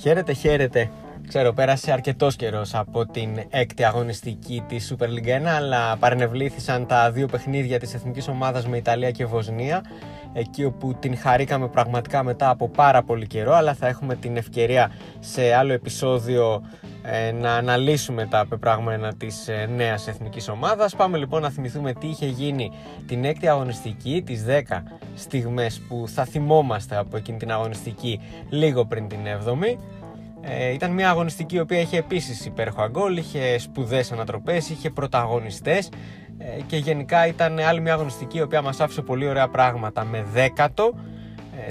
Χαίρετε, χαίρετε. Ξέρω, πέρασε αρκετός καιρός από την έκτη αγωνιστική της Super League 1, αλλά παρενευλήθησαν τα δύο παιχνίδια της εθνικής ομάδας με Ιταλία και Βοσνία. Εκεί όπου την χαρήκαμε πραγματικά μετά από πάρα πολύ καιρό, αλλά θα έχουμε την ευκαιρία σε άλλο επεισόδιο ε, να αναλύσουμε τα πεπράγμενα της ε, νέας εθνικής ομάδας. Πάμε λοιπόν να θυμηθούμε τι είχε γίνει την έκτη αγωνιστική, τις 10 στιγμές που θα θυμόμαστε από εκείνη την αγωνιστική λίγο πριν την 7η. Ε, ήταν μια αγωνιστική η οποία είχε επίσης υπέροχα γκολ, είχε σπουδαίες ανατροπές, είχε πρωταγωνιστές ε, και γενικά ήταν άλλη μια αγωνιστική η οποία μας άφησε πολύ ωραία πράγματα με δέκατο ε,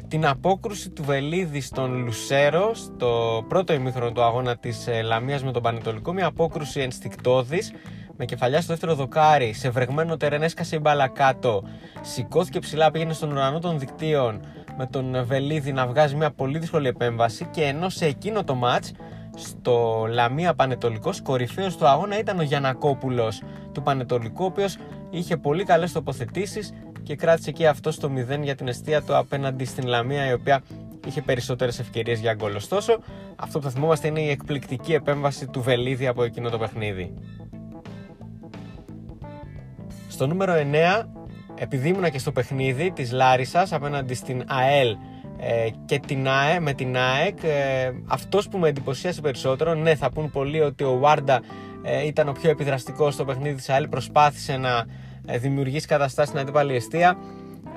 την απόκρουση του Βελίδη στον Λουσέρο στο πρώτο ημίχρονο του αγώνα της ε, Λαμίας με τον Πανετολικό μια απόκρουση ενστικτόδης με κεφαλιά στο δεύτερο δοκάρι σε βρεγμένο τερεν έσκασε η μπάλα κάτω σηκώθηκε ψηλά πήγαινε στον ουρανό των δικτύων με τον Βελίδη να βγάζει μια πολύ δύσκολη επέμβαση και ενώ σε εκείνο το μάτς στο Λαμία Πανετολικός κορυφαίος του αγώνα ήταν ο Γιανακόπουλος του Πανετολικού ο οποίος είχε πολύ καλές τοποθετήσεις και κράτησε και αυτό στο 0 για την αιστεία του απέναντι στην Λαμία η οποία είχε περισσότερες ευκαιρίες για γκολ. Ωστόσο, αυτό που θα θυμόμαστε είναι η εκπληκτική επέμβαση του Βελίδη από εκείνο το παιχνίδι. Στο νούμερο 9, επειδή ήμουνα και στο παιχνίδι της Λάρισας απέναντι στην ΑΕΛ ε, και την ΑΕ, με την ΑΕΚ, ε, αυτός που με εντυπωσίασε περισσότερο, ναι θα πούν πολλοί ότι ο Βάρντα ε, ήταν ο πιο επιδραστικός στο παιχνίδι της ΑΕΛ, προσπάθησε να ε, δημιουργήσει καταστάσεις στην αντίπαλη αιστεία.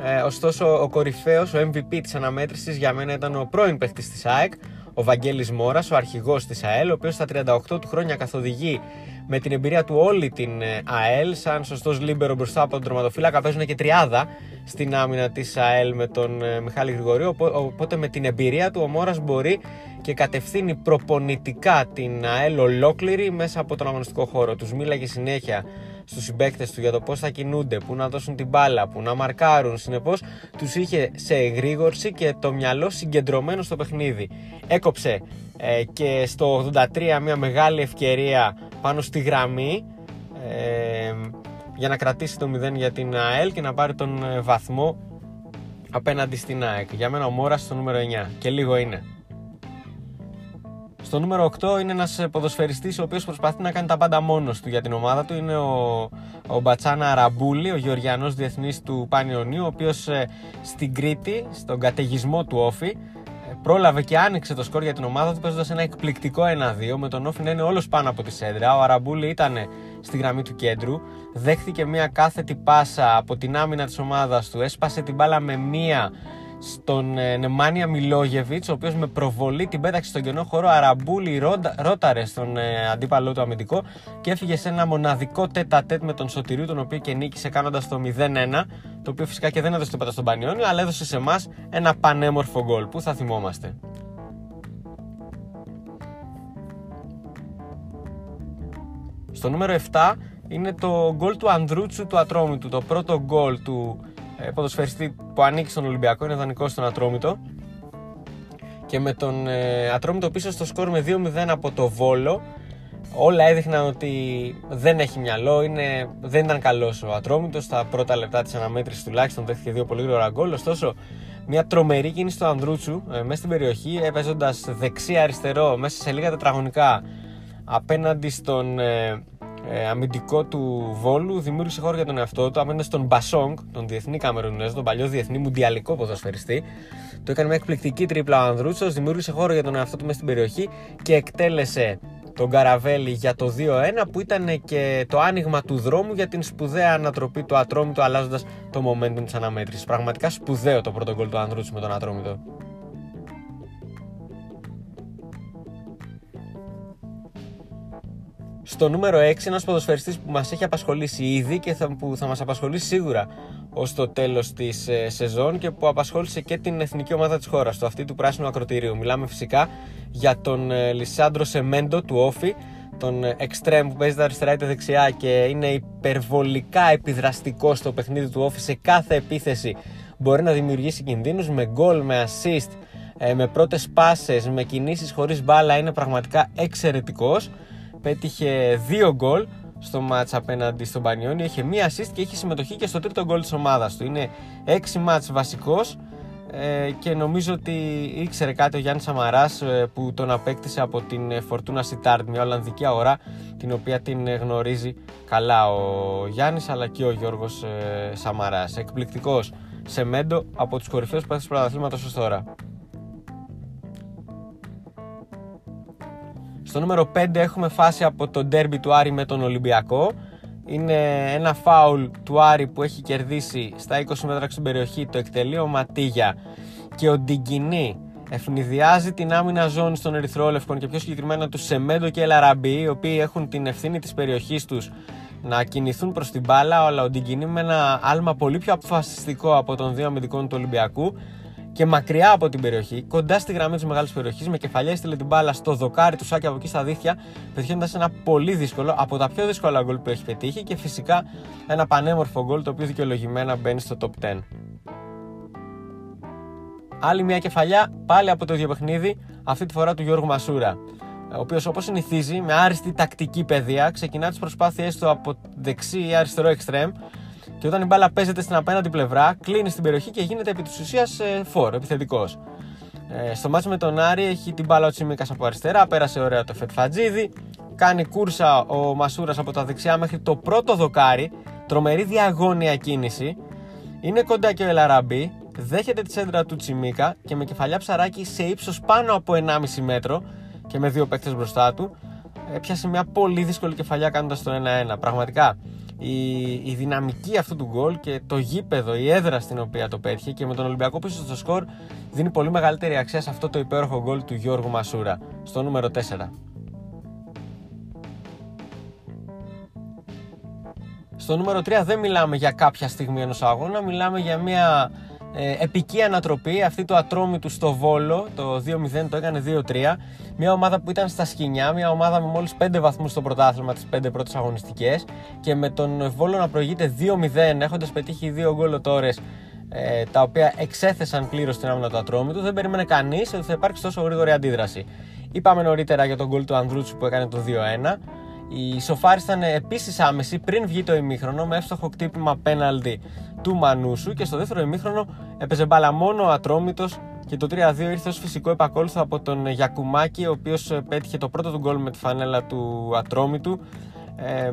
Ε, ωστόσο, ο κορυφαίος, ο MVP της αναμέτρησης για μένα ήταν ο πρώην παίχτη της ΑΕΚ, ο Βαγγέλης Μόρας, ο αρχηγός της ΑΕΛ, ο οποίος στα 38 του χρόνια καθοδηγεί με την εμπειρία του όλη την ε, ΑΕΛ, σαν σωστός λίμπερο μπροστά από τον τροματοφύλακα, παίζουν και τριάδα στην άμυνα της ΑΕΛ με τον ε, Μιχάλη Γρηγορίου. Οπότε με την εμπειρία του ο Μόρας μπορεί και κατευθύνει προπονητικά την ΑΕΛ ολόκληρη μέσα από τον αγωνιστικό χώρο. Τους μίλαγε συνέχεια στους συμπαίκτες του για το πώς θα κινούνται, πού να δώσουν την μπάλα, πού να μαρκάρουν. Συνεπώς τους είχε σε εγρήγορση και το μυαλό συγκεντρωμένο στο παιχνίδι. Έκοψε ε, και στο 83 μια μεγάλη ευκαιρία πάνω στη γραμμή ε, για να κρατήσει το 0 για την ΑΕΛ και να πάρει τον ε, βαθμό απέναντι στην ΑΕΚ. Για μένα ο Μόρας στο νούμερο 9 και λίγο είναι. Στο νούμερο 8 είναι ένας ποδοσφαιριστής ο οποίος προσπαθεί να κάνει τα πάντα μόνος του για την ομάδα του. Είναι ο, ο Μπατσάνα Αραμπούλη, ο Γεωργιανός διεθνής του Πανιωνίου, ο οποίος ε, στην Κρήτη, στον καταιγισμό του Όφη, ε, πρόλαβε και άνοιξε το σκορ για την ομάδα του παίζοντας ένα εκπληκτικό 1-2 με τον Όφη να είναι όλος πάνω από τη σέντρα. Ο Αραμπούλη ήταν στη γραμμή του κέντρου, δέχτηκε μια κάθετη πάσα από την άμυνα της ομάδας του, έσπασε την μπάλα με μία στον ε, Νεμάνια Μιλόγεβιτς, ο οποίος με προβολή την πέταξε στον κενό χώρο. Αραμπούλη ρόταρε στον ε, αντίπαλό του αμυντικό και έφυγε σε ένα μοναδικό τέτα τέτ με τον Σωτηρίου, τον οποίο και νίκησε κάνοντας το 0-1. Το οποίο φυσικά και δεν έδωσε τίποτα στον Πανιόνιο, αλλά έδωσε σε εμάς ένα πανέμορφο γκολ που θα θυμόμαστε; Στο νούμερο 7 είναι το γκολ του Ανδρούτσου του Ατρόμητου, το πρώτο γκολ του ε, ποδοσφαιριστή που ανήκει στον Ολυμπιακό, είναι δανεικό στον Ατρόμητο. Και με τον ε, Ατρόμητο πίσω στο σκορ με 2-0 από το Βόλο, όλα έδειχναν ότι δεν έχει μυαλό, είναι, δεν ήταν καλός ο Ατρόμητος. Στα πρώτα λεπτά της αναμέτρησης τουλάχιστον δέχτηκε δύο πολύ γρήγορα γκολ. Ωστόσο, μια τρομερή κίνηση του Ανδρούτσου ε, μέσα στην περιοχή, έπαιζοντας δεξί-αριστερό μέσα σε λίγα τετραγωνικά απέναντι στον ε, ε, αμυντικό του Βόλου δημιούργησε χώρο για τον εαυτό του απέναντι στον Μπασόγκ, τον διεθνή Καμερουνέζο, τον παλιό διεθνή μουντιαλικό ποδοσφαιριστή. Το έκανε μια εκπληκτική τρίπλα ο Ανδρούτσο, δημιούργησε χώρο για τον εαυτό του μέσα στην περιοχή και εκτέλεσε τον Καραβέλη για το 2-1 που ήταν και το άνοιγμα του δρόμου για την σπουδαία ανατροπή του Ατρόμητου αλλάζοντας το momentum της αναμέτρησης. Πραγματικά σπουδαίο το πρώτο γκολ του Ανδρούτσου με τον Ατρόμητο. Στο νούμερο 6, ένας ποδοσφαιριστής που μας έχει απασχολήσει ήδη και θα, που θα μας απασχολήσει σίγουρα ως το τέλος της ε, σεζόν και που απασχόλησε και την εθνική ομάδα της χώρας, το αυτή του πράσινου ακροτηρίου. Μιλάμε φυσικά για τον ε, Λισάντρο Σεμέντο του Όφη, τον εξτρέμ που παίζει τα αριστερά ή τα δεξιά και είναι υπερβολικά επιδραστικός στο παιχνίδι του Όφη σε κάθε επίθεση. Μπορεί να δημιουργήσει κινδύνους με γκολ, με assist, ε, με πρώτες πάσες, με κινήσεις χωρίς μπάλα είναι πραγματικά εξαιρετικός πέτυχε δύο γκολ στο μάτς απέναντι στον Πανιόνιο. Είχε μία assist και είχε συμμετοχή και στο τρίτο γκολ της ομάδας του. Είναι έξι μάτς βασικός ε, και νομίζω ότι ήξερε κάτι ο Γιάννης Σαμαράς ε, που τον απέκτησε από την Φορτούνα Σιτάρντ, μια Ολλανδική αγορά την οποία την γνωρίζει καλά ο Γιάννης αλλά και ο Γιώργος ε, Σαμαράς. Εκπληκτικός σε μέντο από τους κορυφαίους παίκτες του πρωταθλήματος ως τώρα. Στο νούμερο 5 έχουμε φάση από το ντέρμπι του Άρη με τον Ολυμπιακό. Είναι ένα φάουλ του Άρη που έχει κερδίσει στα 20 μέτρα στην περιοχή. Το εκτελεί ο Ματίγια και ο Ντιγκινή ευνηδιάζει την άμυνα ζώνη των Ερυθρόλευκων και πιο συγκεκριμένα του Σεμέντο και Ελαραμπή, οι οποίοι έχουν την ευθύνη της περιοχής τους να κινηθούν προς την μπάλα, αλλά ο Ντιγκινή με ένα άλμα πολύ πιο αποφασιστικό από των δύο αμυντικών του Ολυμπιακού και μακριά από την περιοχή, κοντά στη γραμμή της μεγάλης περιοχής, με κεφαλιά έστειλε την μπάλα στο δοκάρι του Σάκη από εκεί στα δίχτυα, πετυχαίνοντας ένα πολύ δύσκολο, από τα πιο δύσκολα γκολ που έχει πετύχει και φυσικά ένα πανέμορφο γκολ το οποίο δικαιολογημένα μπαίνει στο top 10. Άλλη μια κεφαλιά, πάλι από το ίδιο παιχνίδι, αυτή τη φορά του Γιώργου Μασούρα. Ο οποίος, όπως συνηθίζει, με άριστη τακτική παιδεία, ξεκινά τις προσπάθειές του από δεξί ή αριστερό εξτρέμ και όταν η μπάλα παίζεται στην απέναντι πλευρά, κλείνει στην περιοχή και γίνεται επί της ουσίας ε, φόρ, επιθετικός. Ε, στο μάτσο με τον Άρη έχει την μπάλα ο Τσιμίκας από αριστερά, πέρασε ωραία το Φετφατζίδη. Κάνει κούρσα ο Μασούρας από τα δεξιά μέχρι το πρώτο δοκάρι. Τρομερή διαγώνια κίνηση. Είναι κοντά και ο Ελαραμπή. Δέχεται τη σέντρα του Τσιμίκα και με κεφαλιά ψαράκι σε ύψος πάνω από 1,5 μέτρο και με δύο παίκτες μπροστά του. Έπιασε μια πολύ δύσκολη κεφαλιά κάνοντας το 1-1. Πραγματικά η, η δυναμική αυτού του γκολ και το γήπεδο, η έδρα στην οποία το πέτυχε και με τον Ολυμπιακό πίσω στο σκορ δίνει πολύ μεγαλύτερη αξία σε αυτό το υπέροχο γκολ του Γιώργου Μασούρα στο νούμερο 4. Στο νούμερο 3 δεν μιλάμε για κάποια στιγμή ενός αγώνα, μιλάμε για μια ε, επική ανατροπή, αυτή το ατρόμητου στο Βόλο, το 2-0 το έκανε 2-3. Μια ομάδα που ήταν στα σκηνιά, μια ομάδα με μόλις 5 βαθμούς στο πρωτάθλημα τις 5 πρώτες αγωνιστικές και με τον Βόλο να προηγείται 2-0 έχοντας πετύχει δύο γκολ ε, τα οποία εξέθεσαν πλήρως την άμυνα του ατρόμητου, δεν περίμενε κανείς ότι θα υπάρξει τόσο γρήγορη αντίδραση. Είπαμε νωρίτερα για τον γκολ του Ανδρούτσου που έκανε το 2-1. Η σοφάρη ήταν επίσης άμεση πριν βγει το ημίχρονο με εύστοχο κτύπημα πέναλτι του Μανούσου και στο δεύτερο ημίχρονο έπαιζε μπάλα μόνο ο Ατρόμητος και το 3-2 ήρθε ως φυσικό επακόλουθο από τον Γιακουμάκη, ο οποίος πέτυχε το πρώτο του γκολ με τη φανέλα του Ατρόμητου. Ε,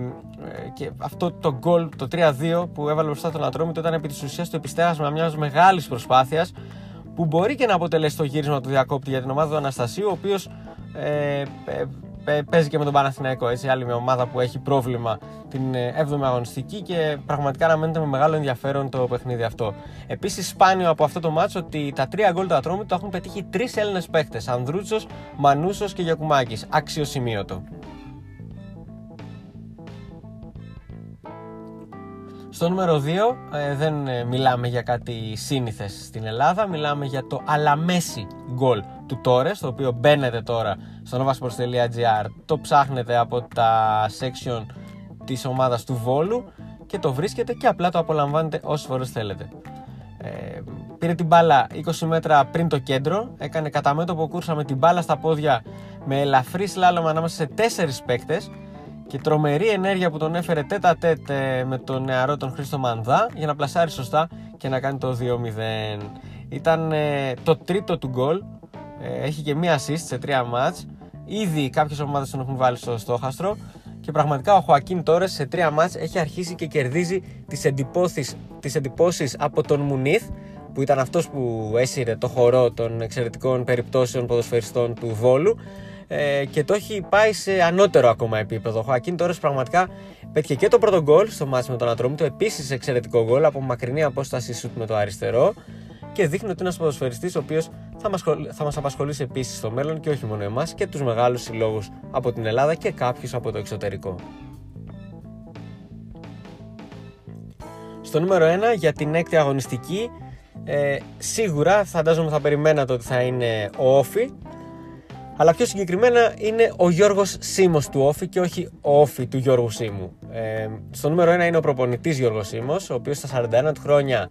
και αυτό το γκολ, το 3-2 που έβαλε μπροστά τον Ατρόμητο ήταν επί της ουσίας το επιστέγασμα μιας μεγάλης προσπάθειας που μπορεί και να αποτελέσει το γύρισμα του διακόπτη για την ομάδα του Αναστασίου, ο οποίος ε, ε, παίζει και με τον Παναθηναϊκό, έτσι, άλλη μια ομάδα που έχει πρόβλημα την 7η ε, αγωνιστική και πραγματικά αναμένεται με μεγάλο ενδιαφέρον το παιχνίδι αυτό. Επίσης, σπάνιο από αυτό το μάτσο ότι τα τρία γκολ του Ατρόμητου το έχουν πετύχει τρεις Έλληνες παίχτε: Ανδρούτσος, Μανούσος και Γιακουμάκης. Αξιοσημείωτο. Στο νούμερο 2 ε, δεν ε, μιλάμε για κάτι σύνηθες στην Ελλάδα, μιλάμε για το αλαμέσι γκολ του Τόρες, το οποίο μπαίνετε τώρα στο novasports.gr, το ψάχνετε από τα section της ομάδας του Βόλου και το βρίσκετε και απλά το απολαμβάνετε όσες φορές θέλετε. Ε, πήρε την μπάλα 20 μέτρα πριν το κέντρο, έκανε κατά μέτωπο κούρσα με την μπάλα στα πόδια με ελαφρύ σλάλομ ανάμεσα σε τέσσερις παίκτες και τρομερή ενέργεια που τον έφερε τέτα τέτ με τον νεαρό τον Χρήστο Μανδά για να πλασάρει σωστά και να κάνει το 2-0. Ήταν ε, το τρίτο του γκολ, ε, έχει και μία assist σε τρία μάτς. Ήδη κάποιες ομάδες τον έχουν βάλει στο στόχαστρο και πραγματικά ο Χωακίν τώρα σε τρία μάτς έχει αρχίσει και κερδίζει τις, εντυπώσεις, τις εντυπώσεις από τον Μουνίθ που ήταν αυτός που έσυρε το χορό των εξαιρετικών περιπτώσεων ποδοσφαιριστών του Βόλου ε, και το έχει πάει σε ανώτερο ακόμα επίπεδο. Ο Χωακίν τώρα πραγματικά πέτυχε και το πρώτο γκολ στο μάτι με τον Ατρόμητο, επίσης εξαιρετικό γκολ από μακρινή απόσταση σουτ με το αριστερό και δείχνει ότι είναι ένας ποδοσφαιριστής ο οποίος θα, θα μας απασχολήσει επίσης στο μέλλον και όχι μόνο εμάς και τους μεγάλους συλλόγους από την Ελλάδα και κάποιους από το εξωτερικό. Στο νούμερο 1 για την έκτη αγωνιστική ε, σίγουρα φαντάζομαι θα περιμένατε ότι θα είναι ο Όφη αλλά πιο συγκεκριμένα είναι ο Γιώργος Σίμος του Όφη και όχι ο Όφη του Γιώργου Σίμου. Ε, στο νούμερο 1 είναι ο προπονητής Γιώργος Σίμος, ο οποίος στα 41 του χρόνια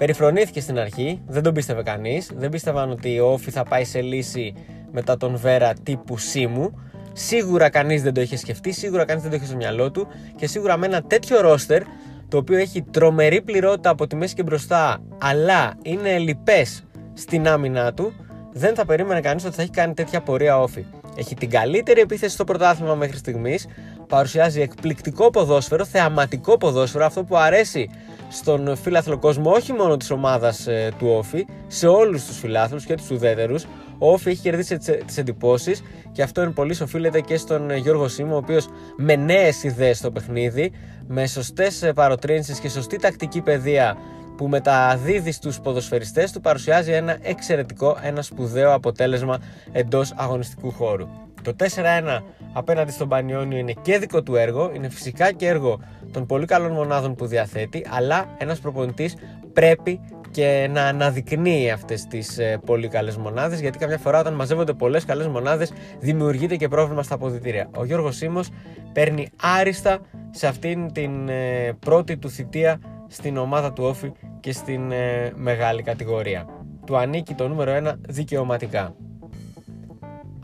περιφρονήθηκε στην αρχή, δεν τον πίστευε κανείς, δεν πίστευαν ότι ο Όφη θα πάει σε λύση μετά τον Βέρα τύπου Σίμου. Σίγουρα κανείς δεν το είχε σκεφτεί, σίγουρα κανείς δεν το είχε στο μυαλό του και σίγουρα με ένα τέτοιο ρόστερ το οποίο έχει τρομερή πληρότητα από τη μέση και μπροστά, αλλά είναι λοιπές στην άμυνά του, δεν θα περίμενε κανείς ότι θα έχει κάνει τέτοια πορεία όφη. Έχει την καλύτερη επίθεση στο πρωτάθλημα μέχρι στιγμής. Παρουσιάζει εκπληκτικό ποδόσφαιρο, θεαματικό ποδόσφαιρο, αυτό που αρέσει στον φίλαθλο κόσμο όχι μόνο της ομάδας ε, του Όφη, σε όλους τους φιλάθλους και τους ουδέτερους. Ο Όφη έχει κερδίσει τις εντυπώσεις και αυτό είναι πολύ οφείλεται και στον Γιώργο Σίμω, ο οποίος με νέες ιδέες στο παιχνίδι, με σωστές παροτρύνσεις και σωστή τακτική παιδεία που μεταδίδει στους ποδοσφαιριστές του παρουσιάζει ένα εξαιρετικό, ένα σπουδαίο αποτέλεσμα εντός αγωνιστικού χώρου. Το 4-1 απέναντι στον Πανιόνιο είναι και δικό του έργο, είναι φυσικά και έργο των πολύ καλών μονάδων που διαθέτει, αλλά ένας προπονητής πρέπει και να αναδεικνύει αυτές τις ε, πολύ καλές μονάδες γιατί κάποια φορά όταν μαζεύονται πολλές καλές μονάδες δημιουργείται και πρόβλημα στα αποδητήρια. Ο Γιώργος Σίμος παίρνει άριστα σε αυτήν την ε, πρώτη του θητεία στην ομάδα του Όφη και στην ε, μεγάλη κατηγορία. Του ανήκει το νούμερο 1 δικαιωματικά.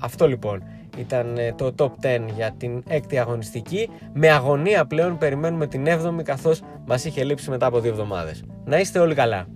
Αυτό λοιπόν ήταν ε, το top 10 για την έκτη αγωνιστική. Με αγωνία πλέον περιμένουμε την 7η καθώς μας είχε λείψει μετά από δύο εβδομάδες. Να είστε όλοι καλά.